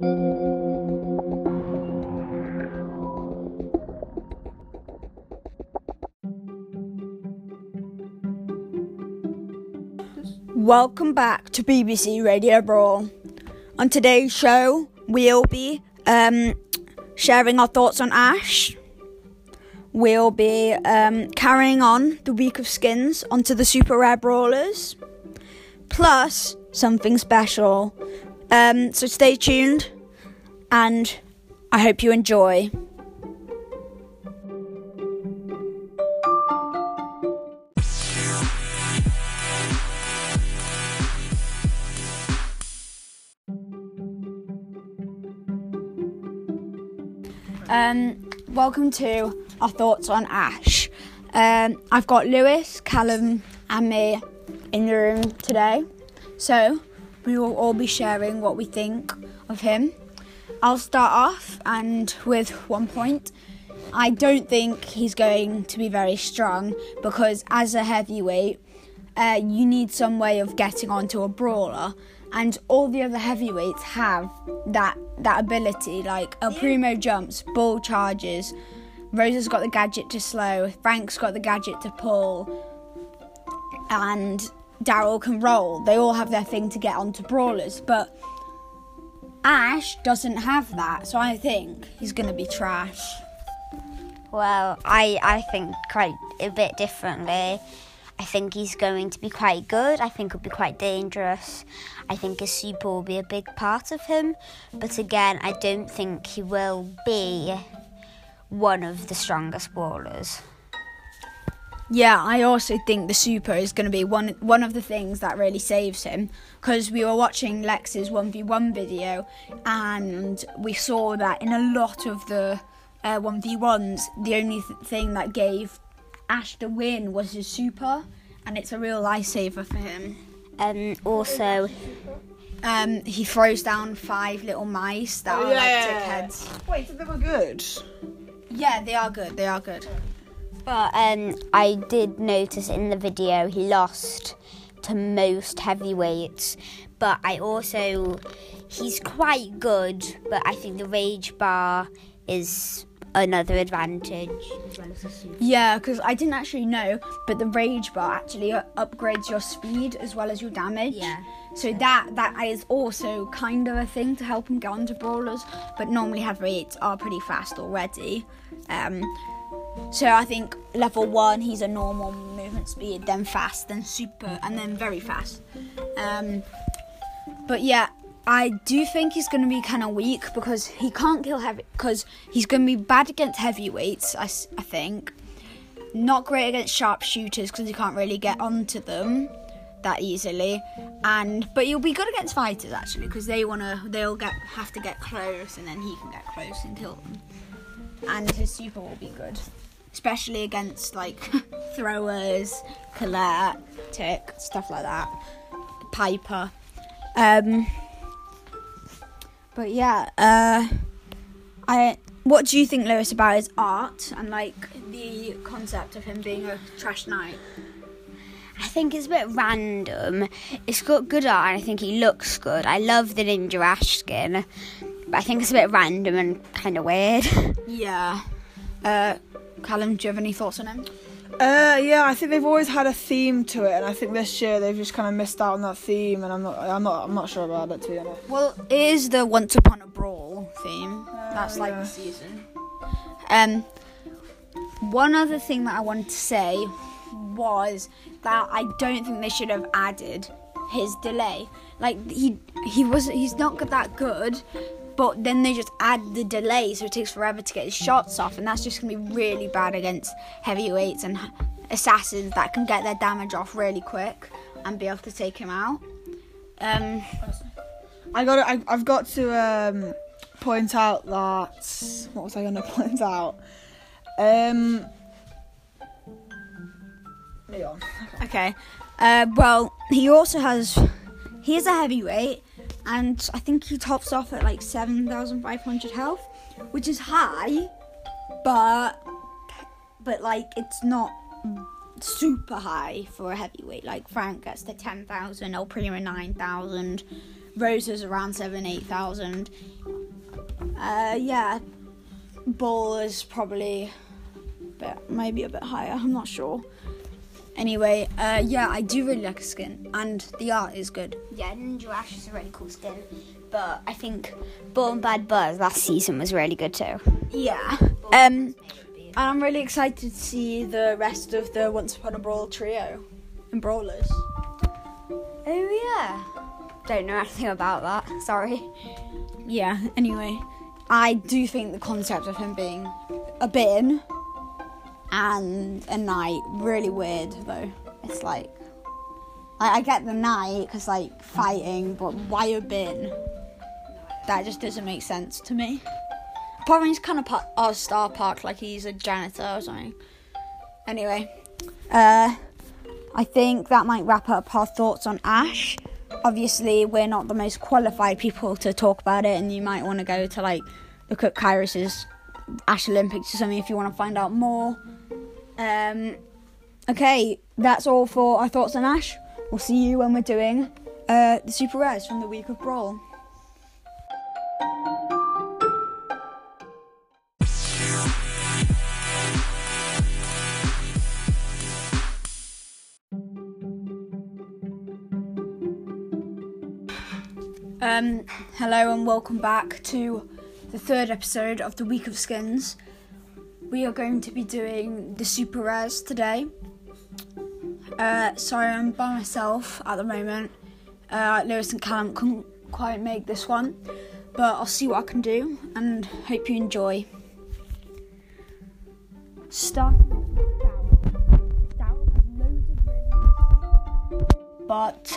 Welcome back to BBC Radio Brawl. On today's show, we'll be um, sharing our thoughts on Ash. We'll be um, carrying on the week of skins onto the super rare brawlers, plus something special. Um, so stay tuned, and I hope you enjoy. Um, welcome to our thoughts on Ash. Um, I've got Lewis, Callum, and me in the room today, so we will all be sharing what we think of him. I'll start off and with one point. I don't think he's going to be very strong because, as a heavyweight, uh, you need some way of getting onto a brawler, and all the other heavyweights have that that ability. Like El Primo jumps, Bull charges, Rosa's got the gadget to slow, Frank's got the gadget to pull, and Daryl can roll. They all have their thing to get onto brawlers, but Ash doesn't have that, so I think he's gonna be trash. Well, I, I think quite a bit differently. I think he's going to be quite good. I think he'll be quite dangerous. I think his super will be a big part of him. But again, I don't think he will be one of the strongest brawlers. Yeah, I also think the super is going to be one one of the things that really saves him because we were watching Lex's 1v1 video and we saw that in a lot of the uh, 1v1s the only th- thing that gave Ash the win was his super and it's a real lifesaver for him. Um, also, Um, he throws down five little mice that are like dickheads. Wait, so they were good. Yeah, they are good. They are good. But um, I did notice in the video he lost to most heavyweights. But I also, he's quite good, but I think the rage bar is another advantage. well as the super. Yeah, because I didn't actually know, but the rage bar actually upgrades your speed as well as your damage. Yeah. So that that is also kind of a thing to help him get onto brawlers, but normally heavyweights are pretty fast already. Um, so I think level one he's a normal movement speed, then fast, then super, and then very fast. Um, but yeah, I do think he's going to be kind of weak because he can't kill heavy. Because he's going to be bad against heavyweights. I, I think not great against sharpshooters because he can't really get onto them that easily. And but he'll be good against fighters actually because they wanna they'll get have to get close and then he can get close and kill them. And his super will be good, especially against like throwers, Colette, Tick, stuff like that, Piper. Um, but yeah, uh, I. What do you think, Lewis, about his art and like the concept of him being a trash knight? I think it's a bit random. It's got good art, and I think he looks good. I love the Ninja Ash skin, but I think it's a bit random and kind of weird. Yeah. Uh, Callum, do you have any thoughts on him? Uh, yeah, I think they've always had a theme to it, and I think this year they've just kind of missed out on that theme, and I'm not, I'm not, I'm not sure about it to be honest. Well, it is the Once Upon a Brawl theme. That's like yeah. the season. Um, one other thing that I wanted to say was that I don't think they should have added his delay. Like he he was he's not that good, but then they just add the delay, so it takes forever to get his shots off, and that's just gonna be really bad against heavyweights and assassins that can get their damage off really quick and be able to take him out. Um, I got, I, I've got to um, point out that what was I going to point out? Um, Leon. Okay. Uh, well, he also has. He is a heavyweight, and I think he tops off at like 7,500 health, which is high, but. But, like, it's not super high for a heavyweight. Like, Frank gets to 10,000, El Primo 9,000, Rosa's around seven, eight thousand. Uh, yeah, Bull is probably a bit, maybe a bit higher. I'm not sure. Anyway, uh, yeah, I do really like a skin, and the art is good. Yeah, Ninja Ash is a really cool skin, but I think Born Bad Buzz last season was really good too. Yeah. Um, and I'm really excited to see the rest of the Once Upon a Brawl trio and Brawlers. Oh yeah. Don't know anything about that. Sorry. Yeah. Anyway, I do think the concept of him being a bin and a knight. really weird though. It's like I, I get the knight because like fighting, but why a bin? That just doesn't make sense to me. Probably he's kind of part of Starr Park, like he's a janitor or something. Anyway, uh, I think that might wrap up our thoughts on Ash. Obviously, we're not the most qualified people to talk about it, and you might want to go to like look at Kairos's Ash Olympics or something if you want to find out more. Um, okay, that's all for our thoughts on Ash. We'll see you when we're doing uh, the Super Rares from the week of Brawl. Um, hello and welcome back to the third episode of the Week of Skins. We are going to be doing the super rares today. Uh, sorry, I'm by myself at the moment. Uh, Lewis and Callum couldn't quite make this one, but I'll see what I can do and hope you enjoy. Really but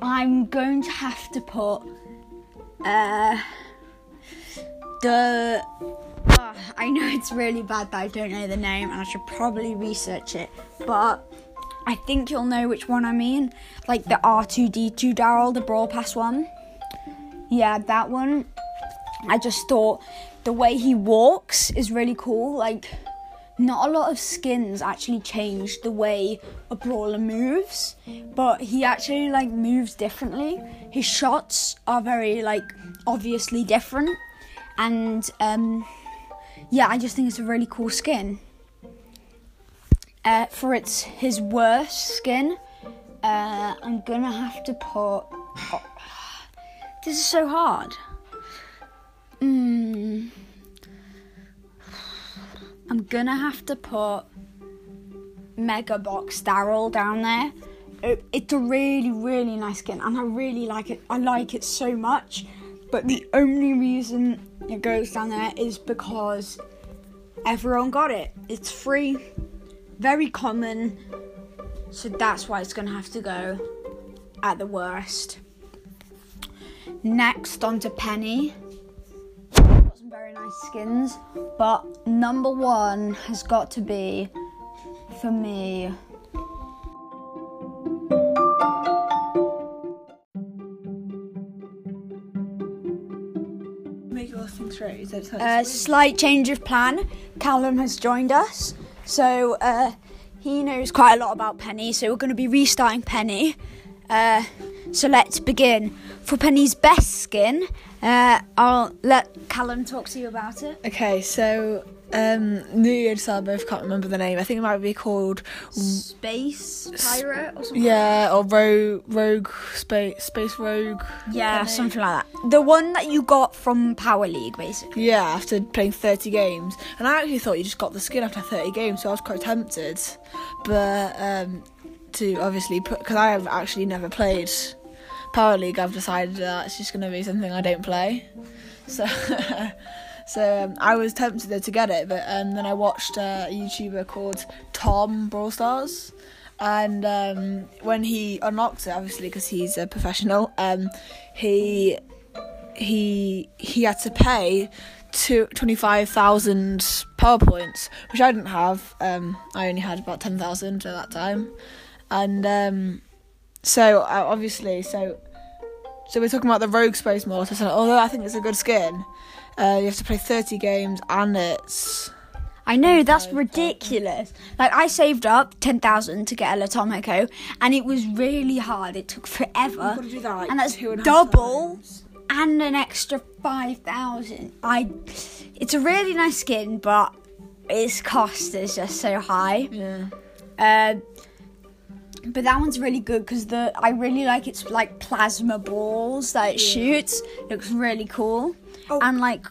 I'm going to have to put uh, the. I know it's really bad that I don't know the name, and I should probably research it, but I think you'll know which one I mean. Like the R2D2 Daryl, the Brawl Pass one. Yeah, that one. I just thought the way he walks is really cool. Like, not a lot of skins actually change the way a brawler moves, but he actually like moves differently. His shots are very like obviously different, and um, yeah, I just think it's a really cool skin. Uh, for its his worst skin, uh, I'm gonna have to put. Oh, this is so hard. Hmm. I'm gonna have to put Mega Box Daryl down there. It, it's a really, really nice skin, and I really like it. I like it so much. But the only reason it goes down there is because everyone got it. It's free, very common, so that's why it's gonna have to go at the worst. Next, onto Penny got some very nice skins, but number one has got to be for me. A slight change of plan. Callum has joined us, so uh, he knows quite a lot about Penny. So we're going to be restarting Penny. Uh, so let's begin. For Penny's best skin, uh, I'll let Callum talk to you about it. Okay, so um, New and I can't remember the name. I think it might be called Space Pirate or something. yeah or Rogue Rogue Space Space Rogue. Yeah, something like that. The one that you got from Power League, basically. Yeah, after playing 30 games. And I actually thought you just got the skin after 30 games, so I was quite tempted. But um, to obviously put, because I have actually never played Power League, I've decided that it's just going to be something I don't play. So. So um, I was tempted to get it, but um, then I watched a YouTuber called Tom Brawl Stars, and um, when he unlocked it, obviously because he's a professional, um, he he he had to pay to twenty five thousand power points, which I didn't have. Um, I only had about ten thousand at that time, and um, so uh, obviously, so so we're talking about the Rogue Space Mortis, and although I think it's a good skin, uh, you have to play thirty games, and it's I know that's ridiculous. Like I saved up ten thousand to get a Latomico, and it was really hard. It took forever, You've got to do that, like, and that's and double and an extra five thousand. I, it's a really nice skin, but its cost is just so high. Yeah. Uh, but that one's really good because the I really like its like plasma balls that it shoots. looks really cool, Oh. and like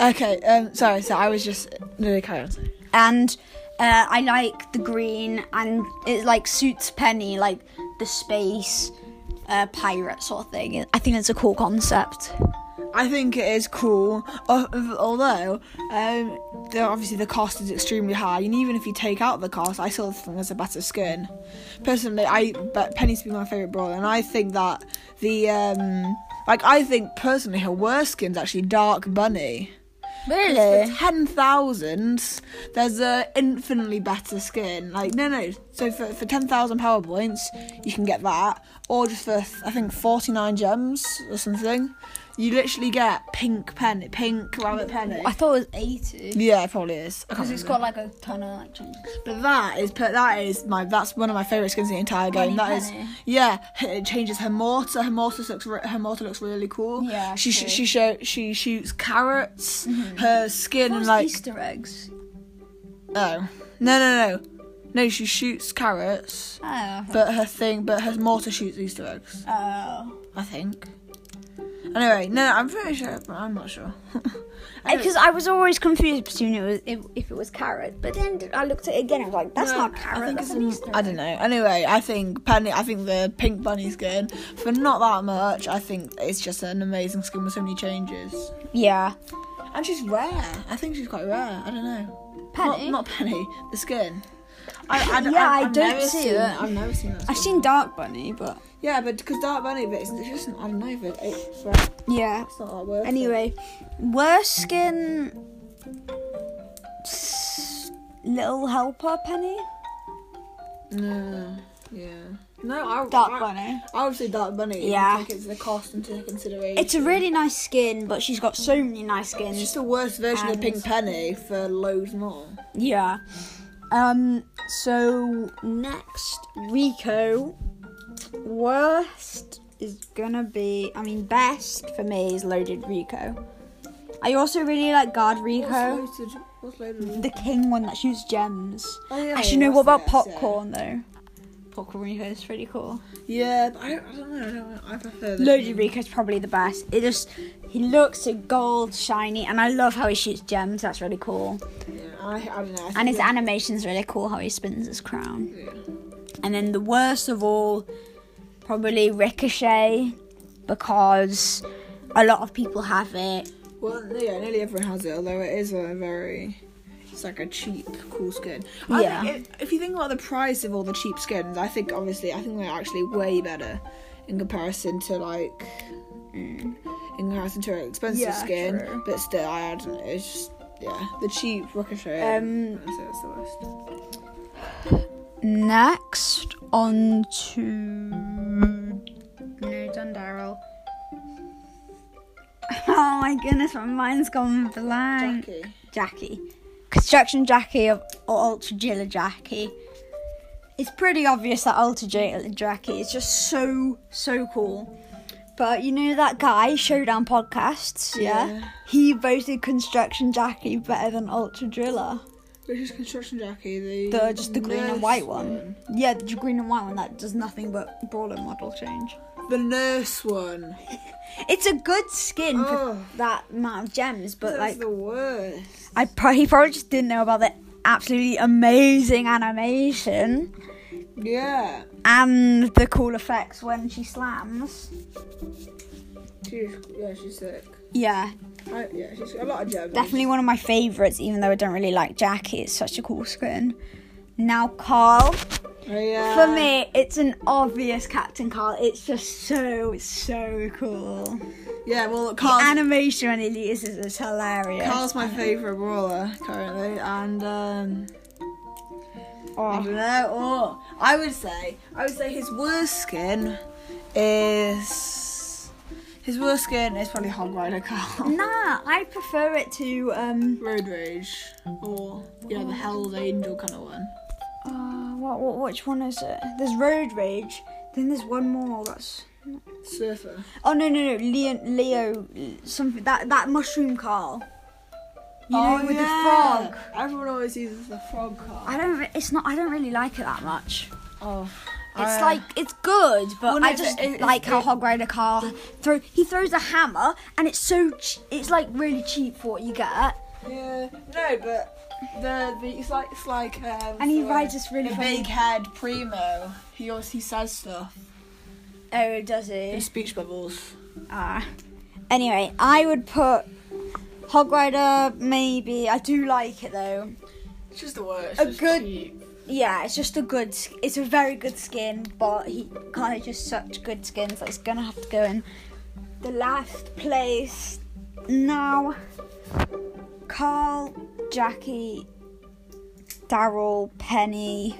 Okay. Um. Sorry. So I was just no. no, Carry on. sorry. and uh, I like the green and it like suits Penny like the space uh, pirate sort of thing. I think it's a cool concept. I think it is cool, al- although um, the, obviously the cost is extremely high, and even if you take out the cost, I still think there's a better skin. Personally, I but Penny's been my favorite brawler, and I think that the um, like I think personally her worst skin's actually Dark Bunny. Really? For ten thousand, there's a infinitely better skin. Like no, no. So for for ten thousand power points, you can get that, or just for I think forty nine gems or something. You literally get pink pen, pink rabbit penny. I thought it was eighty Yeah, it probably is. I can't because it's remember. got like a ton of like changes. But that is per- that is my that's one of my favorite skins in the entire game. Bunny That is Penny. yeah. It changes her mortar. Her mortar looks re- her mortar looks really cool. Yeah, She sh- true. she show she shoots carrots. Mm-hmm. Her skin and like Easter eggs. oh no no no no she shoots carrots. Oh. But her thing but her mortar shoots Easter eggs. Oh. I think. Anyway, no, I'm pretty sure, but I'm not sure. Because I was always confused between it was if, if it was carrot, but then I looked at it again. I was like, "That's No, not I carrot. think That's it's an Easter I don't know. Anyway, I think Penny. I think the pink bunny's skin for not that much. I think it's just an amazing skin with so many changes, Yeah. and she's rare. I think she's quite rare. I don't know. Penny? Not, not Penny. The skin. I, I, don't- Yeah, I've, I don't never see seen, it. I've never seen that. I've seen Dark Bunny, but Yeah, but because Dark Bunny, but it's, it's just I don't know, but it's, right, yeah. it's not that worth it. Anyway, worst skin. Little helper Penny. No. Yeah. No, I, Dark I, Bunny. I would say Dark Bunny. Yeah. Take it's the cost into consideration. It's a really nice skin, but she's got so many nice It's skins. just the worst version of Pink Penny for loads more. Yeah. Um. So next, Rico. Worst is gonna be. I mean, best for me is loaded Rico. I also really like guard Rico, What's loaded? What's loaded? the king one that shoots gems. Oh, yeah, Actually, no. What about best, yeah. popcorn though? Popcorn Rico is pretty cool. Yeah, but I don't, I don't know. I, don't know. I prefer the Loaded. Rico is probably the best. It just he looks so gold, shiny, and I love how he shoots gems. That's really cool. Yeah, I, I don't know. And his animation's really cool. How he spins his crown. yeah. And then the worst of all, probably Ricochet, because a lot of people have it. Well, yeah, nearly everyone has it, although it is a very. It's like a cheap, cool skin. I Yeah. If, if you think about the price of all the cheap skins, I think obviously I think they're actually way better in comparison to like. In comparison to an expensive Yeah, skin, true. but still, I don't know. It's just yeah, the cheap ricochet. Um, that's the worst. Next, on to. Oh my goodness, my mind's gone blank. Jackie. Jackie. Construction Jackie of, or Ultra Jilla Jackie. It's pretty obvious that Ultra Jilla Jackie is just so, so cool. But you know that guy, Showdown Podcasts, yeah? Yeah. He voted Construction Jackie better than Ultra Driller. Which is construction Jackie? The The just the green and white one. Yeah, the green and white one that does nothing but brawler model change. The nurse one. It's a good skin for Oh. that amount of gems, but That's like the worst. I pro- he probably just didn't know about the absolutely amazing animation Yeah. and the cool effects when she slams. She's yeah, she's sick. Yeah, I, yeah, she's got a lot of gems. definitely one of my favorites. Even though I don't really like Jackie, it's such a cool skin. Now Carl, yeah. for me, it's an obvious Captain Carl. It's just so so cool. Yeah, well, The animation when he uses is hilarious. Carl's my favourite brawler currently, and um, I don't know. Oh, I would say, I would say his worst skin is His worst skin is probably Hog Rider Carl. Nah, I prefer it to um. Road Rage. Or, yeah, the Hell's Angel kind of one. Uh, what, what which one is it? There's Road Rage. Then there's one more. That's Surfer. oh no no no Leo Leo something that that mushroom Carl. You know with the frog. Everyone always uses the frog car. I don't. It's not. I don't really like it that much. oh. It's I- like it's good, but Well, no, I just it's- like how Hog Rider Carl throw. He throws a hammer, and it's so. Ch- it's like really cheap for what you get. Yeah, no, but the, the it's like it's like um, And he rides this really funny- big head primo. He always he says stuff. Oh, does he? He speech bubbles. Ah. Anyway, I would put Hog Rider. Maybe I do like it though. It's just the worst. A It's good- cheap. Yeah, it's just a good. It's a very good skin, but he kind of just such good skins. That it's gonna have to go in the last place now. Carl, Jackie, Daryl, Penny.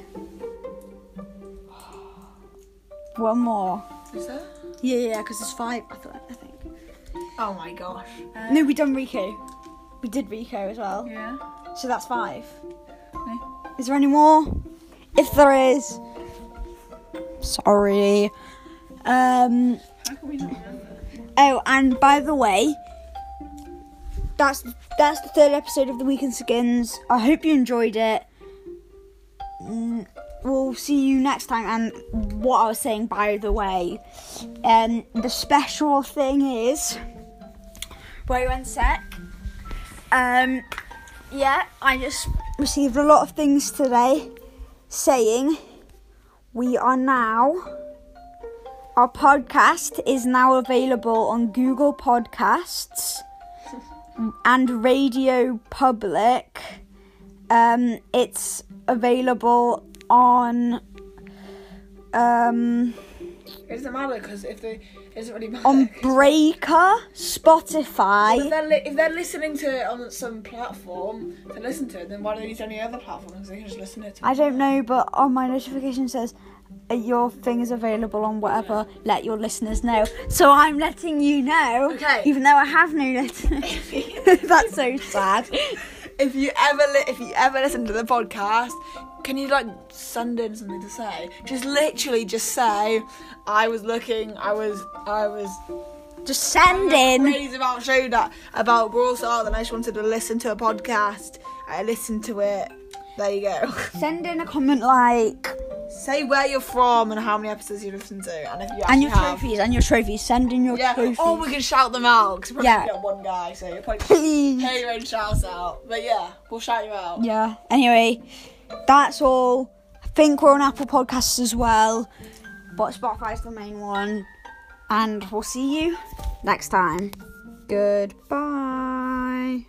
One more. Is there? Yeah, yeah, because there's five. I thought. I think. Oh my gosh. Uh, No, we done Rico. We did Rico as well. Yeah. So that's five. Okay. Is there any more? If there is, sorry. Um. How can we not remember? Oh, and by the way, that's that's the third episode of the Weekend Skins. I hope you enjoyed it. Mm, We'll see you next time. And what I was saying, by the way, um, the special thing is. Wait one sec. Um, yeah, I just received a lot of things today saying we are now our podcast is now available on Google Podcasts and Radio Public. Um, it's available on um, It doesn't matter because if they, it doesn't really matter. on Breaker, Well, if, Spotify. they're li- if they're listening to it on some platform to listen to it, then why do they use any other platform? Because they can just listen to it. I don't know, but on my notification says Uh, your thing is available on whatever. Let your listeners know. So I'm letting you know, Okay. even though I have no listeners. That's so sad. if you ever li- if you ever listen to the podcast, can you like send in something to say? Just literally just say, I was looking, I was, I was Just send in. crazy about show that about Brawl Stars, and I just wanted to listen to a podcast. I listened to it. There you go. Send in a comment like say where you're from and how many episodes you listened to, and if you and your have, trophies and your trophies. Send in your yeah. Oh, trophies. Oh, we can shout them out because probably yeah. got one guy, so you're probably please hey, your own shouts out. But yeah, we'll shout you out. Yeah. Anyway, that's all. I think we're on Apple Podcasts as well, but Spotify's the main one. And we'll see you next time. Goodbye.